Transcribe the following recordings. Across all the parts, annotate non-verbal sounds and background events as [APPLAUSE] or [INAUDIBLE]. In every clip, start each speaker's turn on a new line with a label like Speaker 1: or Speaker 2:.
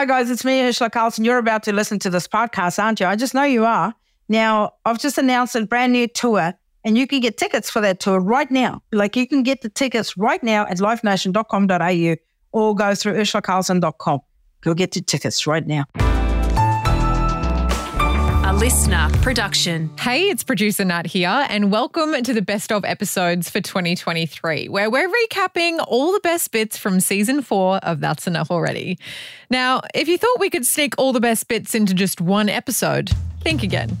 Speaker 1: Hi, guys, it's me, Urzila Carlson. You're about to listen to this podcast, aren't you? I just know you are. Now, I've just announced a brand new tour, and you can get tickets for that tour right now. Like, you can get the tickets right now at livenation.com.au or go through urzilacarlson.com. You'll get your tickets right now.
Speaker 2: A LiSTNR production.
Speaker 3: Hey, it's producer Nat here, and welcome to the best of episodes for 2023, where we're recapping all the best bits from season four of That's Enough Already. Now, if you thought we could sneak all the best bits into just one episode, think again.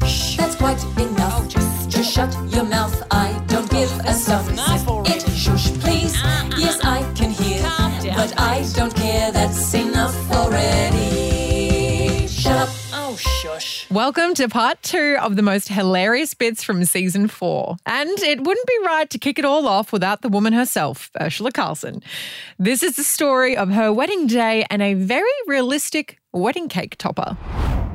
Speaker 4: That's quite enough. just, just shut your mouth. I don't give a stuff. It shush, please. Yes, I can hear, but I don't care. That's
Speaker 3: Welcome to part two of the most hilarious bits from season four. And it wouldn't be right to kick it all off without the woman herself, Urzila Carlson. This is the story of her wedding day and a very realistic wedding cake topper.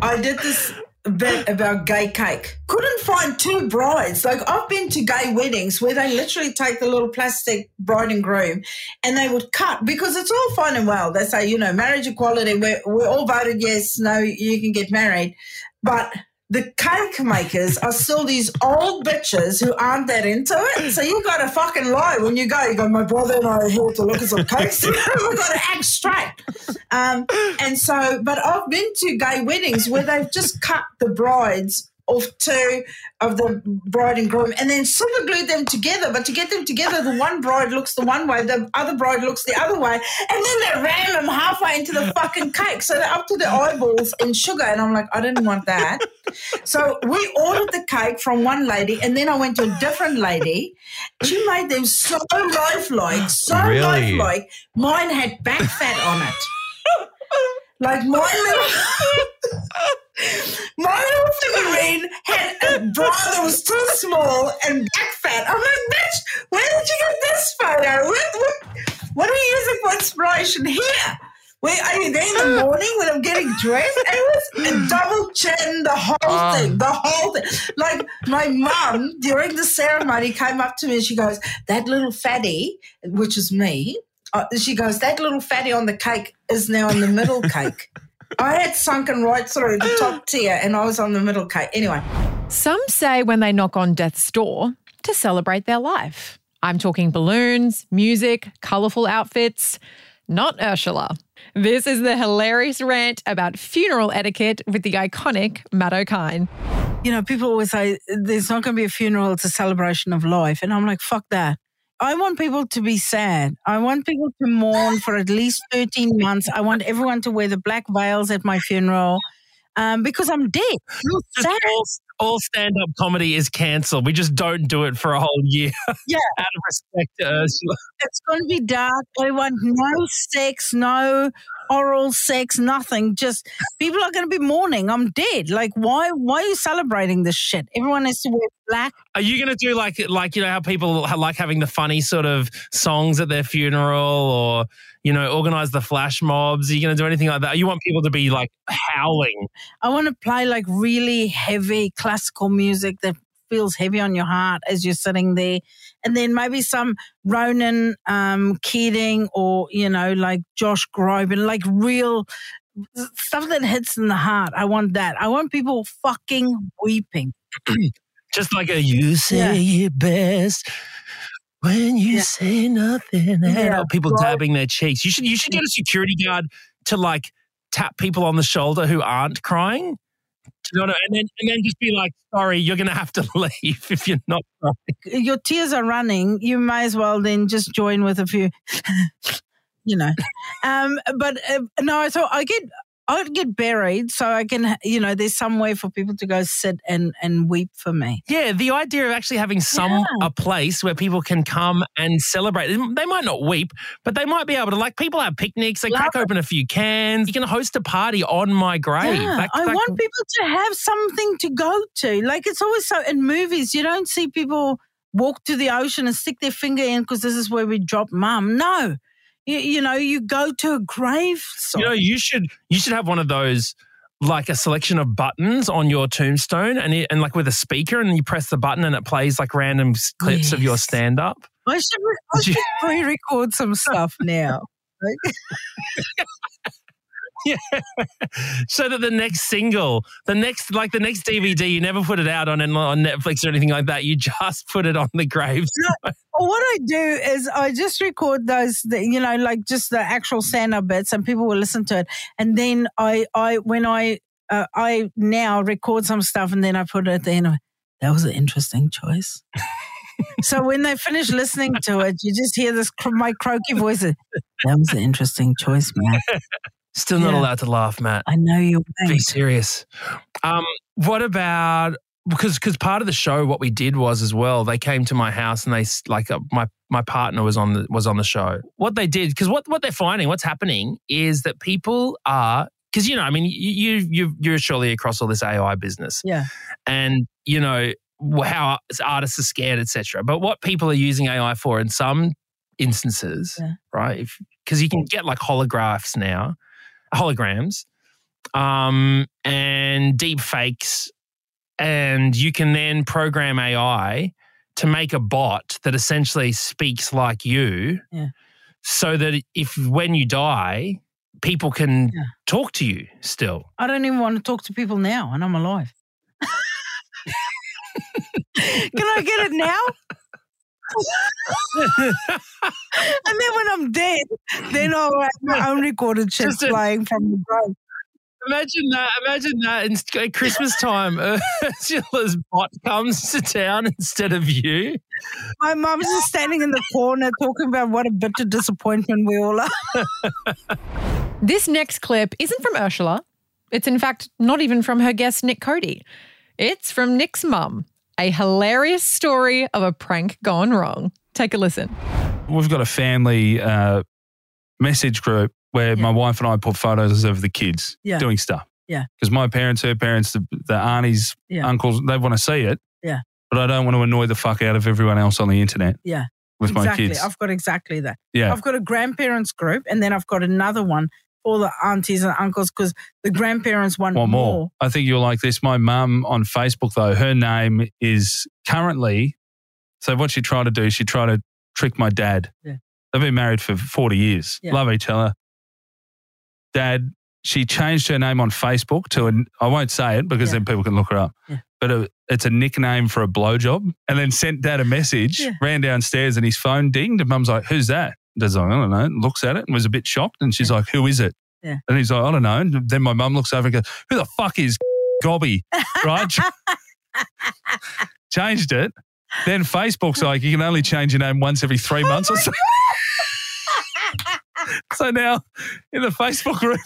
Speaker 5: I did this bit about gay cake. Couldn't find two brides. Like I've been to gay weddings where they literally take the little plastic bride and groom and they would cut because it's all fine and well. They say, you know, marriage equality, we're, we're all voted yes, no, you can get married. But the cake makers are still these old bitches who aren't that into it. So you got to fucking lie when you go. You go, my brother and I are here to look at some cakes. [LAUGHS] We've got to act straight. Um, and so, but I've been to gay weddings where they've just cut the brides off two of the bride and groom and then super glued them together. But to get them together, the one bride looks the one way, the other bride looks the other way. And then they ram them halfway into the fucking cake. So they're up to their eyeballs in sugar. And I'm like, I didn't want that. So we ordered the cake from one lady and then I went to a different lady. She made them so lifelike, so
Speaker 6: Really?
Speaker 5: lifelike. Mine had back fat on it. Like my [LAUGHS] my little figurine had a bra that was too small and back fat. I'm like, bitch, where did you get this photo? What, what, what are you using for inspiration here? Wait, are you there in the morning when I'm getting dressed? It was a double chin, the whole thing, the whole thing. Like my mum during the ceremony came up to me and she goes, "That little fatty, which is me." Uh, she goes, "That little fatty on the cake is now on the middle cake." I had sunken right through the top tier, and I was on the middle cake. Anyway,
Speaker 3: Some say when they knock on death's door to celebrate their life. I'm talking balloons, music, colourful outfits. Not Urzila. This is the hilarious rant about funeral etiquette with the iconic Matt Okine.
Speaker 1: You know, people always say there's not going to be a funeral, it's a celebration of life. And I'm like, fuck that. I want people to be sad. I want people to mourn for at least 13 months. I want everyone to wear the black veils at my funeral um, because I'm dead.
Speaker 6: All, all stand-up comedy is cancelled. We just don't do it for a whole year
Speaker 1: Yeah, [LAUGHS]
Speaker 6: out of respect to Urzila.
Speaker 1: it's going to be dark. I want no sex, no oral sex, nothing. Just people are going to be mourning. I'm dead. Like, why? Why are you celebrating this shit? Everyone has to wear black.
Speaker 6: Are you going to do like like you know how people like having the funny sort of songs at their funeral, or you know organize the flash mobs? Are you going to do anything like that? You want people to be like howling?
Speaker 1: I want to play like really heavy classical music that feels heavy on your heart as you're sitting there. And then maybe some Ronan um, Keating or, you know, like Josh Groban, like real stuff that hits in the heart. I want that. I want people fucking weeping. [CLEARS THROAT]
Speaker 6: Just like a you say it best. When you
Speaker 1: Yeah.
Speaker 6: say nothing
Speaker 1: Yeah,
Speaker 6: people
Speaker 1: right.
Speaker 6: dabbing their cheeks. You should you should get a security guard to like tap people on the shoulder who aren't crying. What I- and then and then just be like, sorry, you're gonna have to [LAUGHS] leave if you're not.
Speaker 1: Your tears are running. You may as well then just join with a few, [LAUGHS] you know. Um, but uh, no, so I get. I'd get buried so I can, you know, there's somewhere for people to go sit and, and weep for me.
Speaker 6: Yeah, the idea of actually having some
Speaker 1: Yeah.
Speaker 6: a place where people can come and celebrate. They might not weep, but they might be able to like people have picnics, they
Speaker 1: Love
Speaker 6: crack open a few cans. You can host a party on my grave.
Speaker 1: Yeah,
Speaker 6: That-
Speaker 1: I
Speaker 6: that-
Speaker 1: want people to have something to go to. Like it's always so in movies, you don't see people walk to the ocean and stick their finger in because this is where we drop mum. No, you, you know, you go to a grave.
Speaker 6: You know, you should you should have one of those like a selection of buttons on your tombstone and it, and like with a speaker and you press the button and it plays like random clips of your
Speaker 1: Yes.
Speaker 6: stand up.
Speaker 1: I should, I should pre-record some stuff now. [LAUGHS] [LAUGHS]
Speaker 6: so that the next single, the next like the next DVD, you never put it out on on Netflix or anything like that. You just put it on the graves.
Speaker 1: What I do is I just record those, you know, like just the actual stand-up bits, and people will listen to it. And then I, I when I, uh, I now record some stuff, and then I put it at the end. Of, that was an interesting choice. so when they finish listening to it, you just hear this my croaky voice. That was an interesting choice, man.
Speaker 6: Still not
Speaker 1: Yeah.
Speaker 6: allowed to laugh, Matt.
Speaker 1: I know you.
Speaker 6: Be serious. Um, what about because because part of the show, what we did was as well. They came to my house and they like uh, my my partner was on the was on the show. What they did because what what they're finding, what's happening is that people are because you know, I mean, you you you- you're surely across all this AI business,
Speaker 1: Yeah.
Speaker 6: and you know how artists are scared, etc. But what people are using AI for in some instances,
Speaker 1: Yeah.
Speaker 6: right? Because you can get like holographs now, holograms, um, and deep fakes, and you can then program AI to make a bot that essentially speaks like you,
Speaker 1: Yeah.
Speaker 6: so that if when you die, people can
Speaker 1: Yeah.
Speaker 6: talk to you still.
Speaker 1: I don't even want to talk to people now, and I'm alive. [LAUGHS] Can I get it now? And then when I'm dead, then I'll have my own recorded shit [LAUGHS]
Speaker 6: Just a-
Speaker 1: playing from the grave.
Speaker 6: Imagine that. Imagine that. In at Christmas time, [LAUGHS] Urzila's bot comes to town instead of you.
Speaker 1: My mum's just standing in the corner talking about what a bitter disappointment we all are. [LAUGHS]
Speaker 3: This next clip isn't from Ursula. It's in fact not even from her guest, Nick Cody. It's from Nick's mum. A hilarious story of a prank gone wrong. Take a listen.
Speaker 7: We've got a family uh, message group where
Speaker 1: Yeah.
Speaker 7: my wife and I put photos of the kids
Speaker 1: Yeah.
Speaker 7: doing stuff.
Speaker 1: Yeah.
Speaker 7: Because my parents, her parents, the, the aunties,
Speaker 1: Yeah.
Speaker 7: uncles, they want to see it.
Speaker 1: Yeah.
Speaker 7: But I don't want to annoy the fuck out of everyone else on the internet
Speaker 1: Yeah.
Speaker 7: with my
Speaker 1: exactly.
Speaker 7: kids.
Speaker 1: I've got exactly that.
Speaker 7: yeah.
Speaker 1: I've got a grandparents group, and then I've got another one for the aunties and uncles because the grandparents want
Speaker 7: One
Speaker 1: more.
Speaker 7: more. I think you'll like this. My mum on Facebook, though, her name is currently. So what she tried to do, she tried to trick my dad.
Speaker 1: Yeah.
Speaker 7: They've been married for 40 years.
Speaker 1: Yeah.
Speaker 7: Love each other. Dad, she changed her name on Facebook to, a, I won't say it because
Speaker 1: Yeah.
Speaker 7: then people can look her up.
Speaker 1: Yeah.
Speaker 7: But it's a nickname for a blowjob. And then sent dad a message,
Speaker 1: Yeah.
Speaker 7: ran downstairs and his phone dinged. And mum's like, who's that? Like, I don't know. Looks at it and was a bit shocked. And she's like, who is it?
Speaker 1: Yeah.
Speaker 7: And he's like, I don't know. And then my mum looks over and goes, who the fuck is [LAUGHS] Gobby? Right? Changed it. Then Facebook's like, you can only change your name once every three months or so. [LAUGHS] so now in the Facebook group,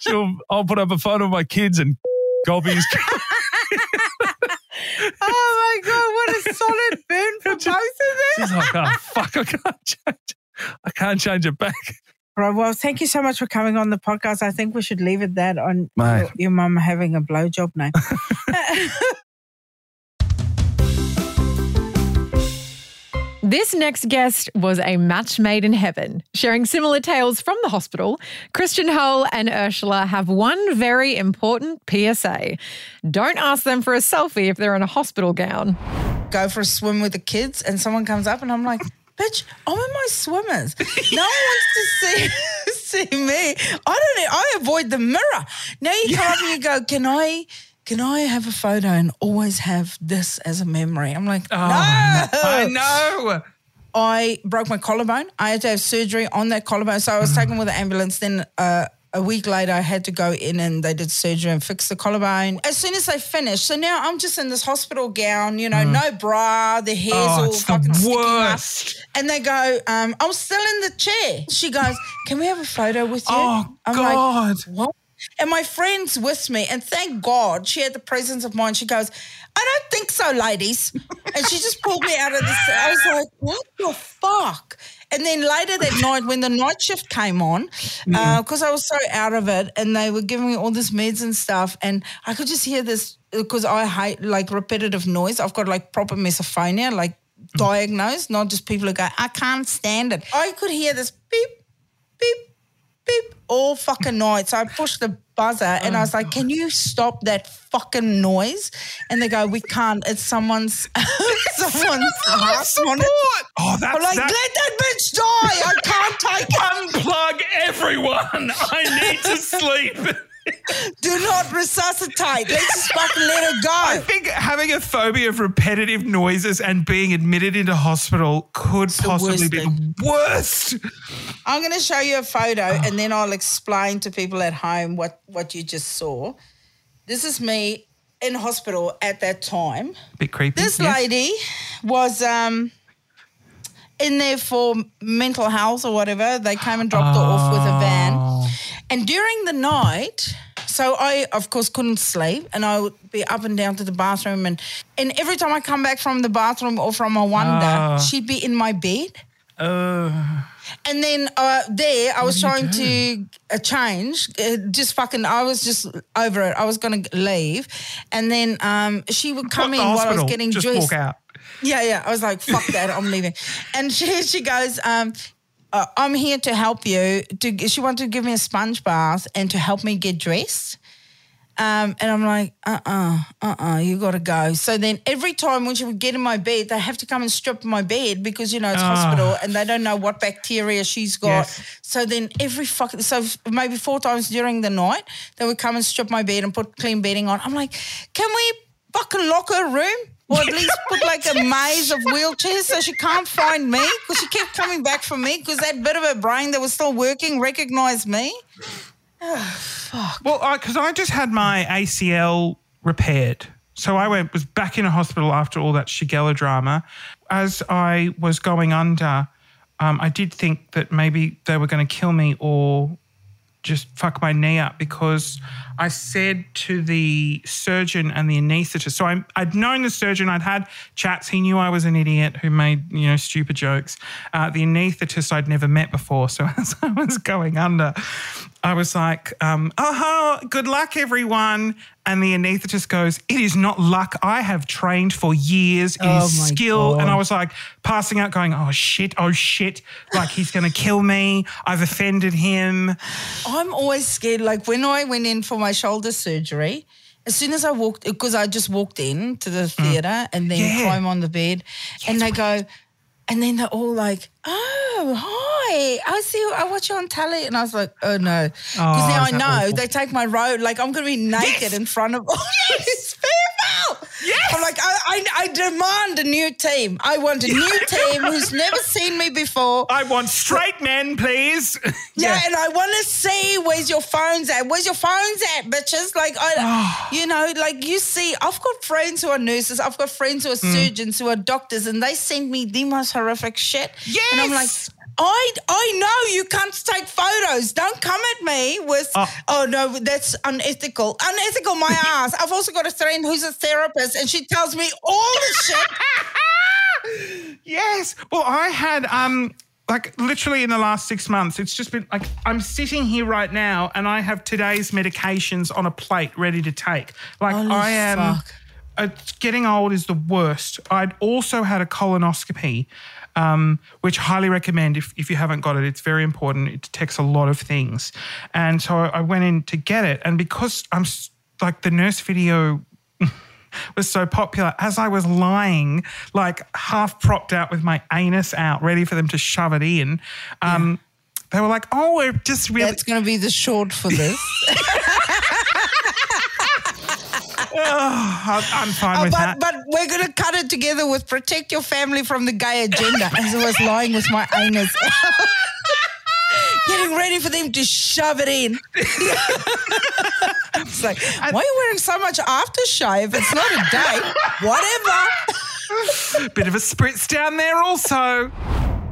Speaker 7: she'll, I'll put up a photo of my kids and [LAUGHS] Gobby's.
Speaker 1: Oh my god, what a solid burn for both of them.
Speaker 7: She's like, oh, fuck, I can't change. I can't change it back.
Speaker 1: Right, well, thank you so much for coming on the podcast. I think we should leave it that on
Speaker 7: Mate.
Speaker 1: your, your mum having a blowjob name. [LAUGHS]
Speaker 3: This next guest was a match made in heaven. Sharing similar tales from the hospital, Christian Hull and Urzila have one very important PSA. Don't ask them for a selfie if they're in a hospital gown.
Speaker 5: Go for a swim with the kids, and someone comes up, and I'm like, bitch, I'm in my swimmers. No one wants to see [LAUGHS] see me. I don't. Know. I avoid the mirror. Now you come up and you go, can I? Can I have a photo and always have this as a memory? I'm like, oh, no.
Speaker 7: I know.
Speaker 5: I broke my collarbone. I had to have surgery on that collarbone. So I was taken with an ambulance. Then uh, a week later, I had to go in and they did surgery and fix the collarbone. As soon as they finished, so now I'm just in this hospital gown, you know, no bra, the hair's
Speaker 7: Oh,
Speaker 5: all fucking sticking up. And they go, um, I'm still in the chair. She goes, Can we have a photo with you?
Speaker 7: Oh,
Speaker 5: I'm
Speaker 7: God.
Speaker 5: like, What? And my friend's with me, and thank God she had the presence of mind. She goes, I don't think so, ladies. and she just pulled me out of the. I was like, what the fuck? And then later that night, when the night shift came on, uh, mm-hmm. because I was so out of it, and they were giving me all this meds and stuff, and I could just hear this uh, because I hate like repetitive noise. I've got like proper misophonia, like mm. diagnosed, not just people who go, I can't stand it. I could hear this beep, beep, beep all fucking night. So I pushed the buzzer and I was like, "Can you stop that fucking noise?" And they go, "We can't. It's someone's [LAUGHS] someone's [LAUGHS] heart on it."
Speaker 7: Oh, that's
Speaker 5: I'm like,
Speaker 7: that.
Speaker 5: "Let that bitch die! I can't take it.
Speaker 7: Unplug everyone. [LAUGHS] I need to sleep.
Speaker 5: Do not resuscitate. Let's just fucking let her go.
Speaker 8: I think having a phobia of repetitive noises and being admitted into hospital could
Speaker 5: the
Speaker 8: possibly
Speaker 5: worst
Speaker 8: be the worst.
Speaker 5: I'm going to show you a photo and then I'll explain to people at home what, what you just saw. This is me in hospital at that time.
Speaker 8: Bit creepy.
Speaker 5: This
Speaker 8: yes.
Speaker 5: lady was um, in there for mental health or whatever. They came and dropped her off with a van. And during the night, so I, of course, couldn't sleep and I would be up and down to the bathroom. And, and every time I come back from the bathroom or from a wonder, she'd be in my bed. Oh. And then uh, there, I was trying to uh, change. Uh, just fucking, I was just over it. I was going to leave, and then um, she would come
Speaker 8: What,
Speaker 5: in while I was getting
Speaker 8: Just
Speaker 5: dressed.
Speaker 8: walk out.
Speaker 5: Yeah, yeah. I was like, fuck that, I'm leaving. [LAUGHS] And she [LAUGHS] she goes, um, uh, I'm here to help you. To she wanted to give me a sponge bath and to help me get dressed. Um, and I'm like, uh uh-uh, uh, uh you gotta go. So then every time when she would get in my bed, they have to come and strip my bed because, you know, it's hospital and they don't know what bacteria she's got.
Speaker 8: Yes.
Speaker 5: So then every fucking, so maybe four times during the night, they would come and strip my bed and put clean bedding on. I'm like, can we fucking lock her room? Or at least put like a [LAUGHS] maze of wheelchairs so she can't find me because she kept coming back for me because that bit of her brain that was still working recognized me. [SIGHS] Fuck.
Speaker 8: Well, because I, just had my ACL repaired. So I went was back in a hospital after all that Shigella drama. As I was going under, um, I did think that maybe they were going to kill me or just fuck my knee up because I said to the surgeon and the anaesthetist. So I, I'd known the surgeon. I'd had chats. He knew I was an idiot who made you know stupid jokes. Uh, the anaesthetist I'd never met before. So [LAUGHS] as I was going under, I was like, um, "Oh, good luck, everyone." And the anaesthetist goes, "It is not luck. I have trained for years. It is
Speaker 5: Oh my
Speaker 8: skill." And I was like passing out, going, "Oh shit! Oh shit! Like he's going to kill me. I've offended him."
Speaker 5: I'm always scared. Like when I went in for my shoulder surgery, as soon as I walked, because I just walked in to the theater and then
Speaker 8: Yeah.
Speaker 5: climb on the bed, and they go, and then they're all like, "Oh, hi! I see. You, I watch you on telly," and I was like, "Oh no," because
Speaker 8: Oh,
Speaker 5: now I know
Speaker 8: awful?
Speaker 5: they take my road. Like I'm gonna be naked in front of all [LAUGHS] these people.
Speaker 8: Yes.
Speaker 5: I'm like, I, I, I demand a new team. I want a new [LAUGHS] team who's never seen me before.
Speaker 8: I want straight men, please. [LAUGHS]
Speaker 5: Yeah, and I want to see where's your phones at? Where's your phones at, bitches? Like, I, [SIGHS] you know, like you see, I've got friends who are nurses, I've got friends who are mm. surgeons, who are doctors, and they send me the most horrific shit. Yes. And I'm like,
Speaker 8: Yes.
Speaker 5: I I know you can't take photos. Don't come at me with
Speaker 8: Oh.
Speaker 5: oh, no, that's unethical. Unethical, my [LAUGHS] ass. I've also got a friend who's a therapist, and she tells me all the shit. [LAUGHS]
Speaker 8: Yes. Well, I had um like literally in the last six months, it's just been like I'm sitting here right now and I have today's medications on a plate ready to take. Like
Speaker 5: Holy
Speaker 8: I am
Speaker 5: fuck.
Speaker 8: It's getting old is the worst. I'd also had a colonoscopy, um, which I highly recommend if, if you haven't got it. It's very important. It detects a lot of things. And so I went in to get it. And because I'm like the nurse video [LAUGHS] was so popular as I was lying, like half propped out with my anus out, ready for them to shove it in. Um, They were like, "Oh, we're just really."
Speaker 5: That's going to be the short for this. [LAUGHS]
Speaker 8: Oh, I- I'm fine
Speaker 5: Oh,
Speaker 8: with
Speaker 5: but,
Speaker 8: that.
Speaker 5: but we're going to cut it together with protect your family from the gay agenda as I was lying with my anus. [LAUGHS] Getting ready for them to shove it in. [LAUGHS] it's like, why are you wearing so much aftershave? If it's not a date. Whatever.
Speaker 8: Bit of a spritz down there, also.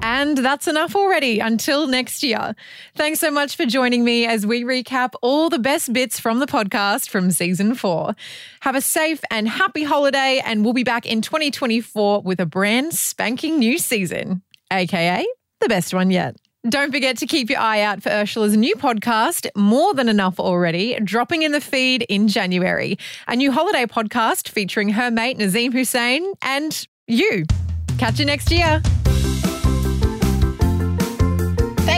Speaker 3: And that's enough already until next year. Thanks so much for joining me as we recap all the best bits from the podcast from season four. Have a safe and happy holiday, and we'll be back in 2024 with a brand spanking new season, aka the best one yet. Don't forget to keep your eye out for Urzila's new podcast, More Than Enough Already, dropping in the feed in January. A new holiday podcast featuring her mate Nazeem Hussain and you. Catch you next year.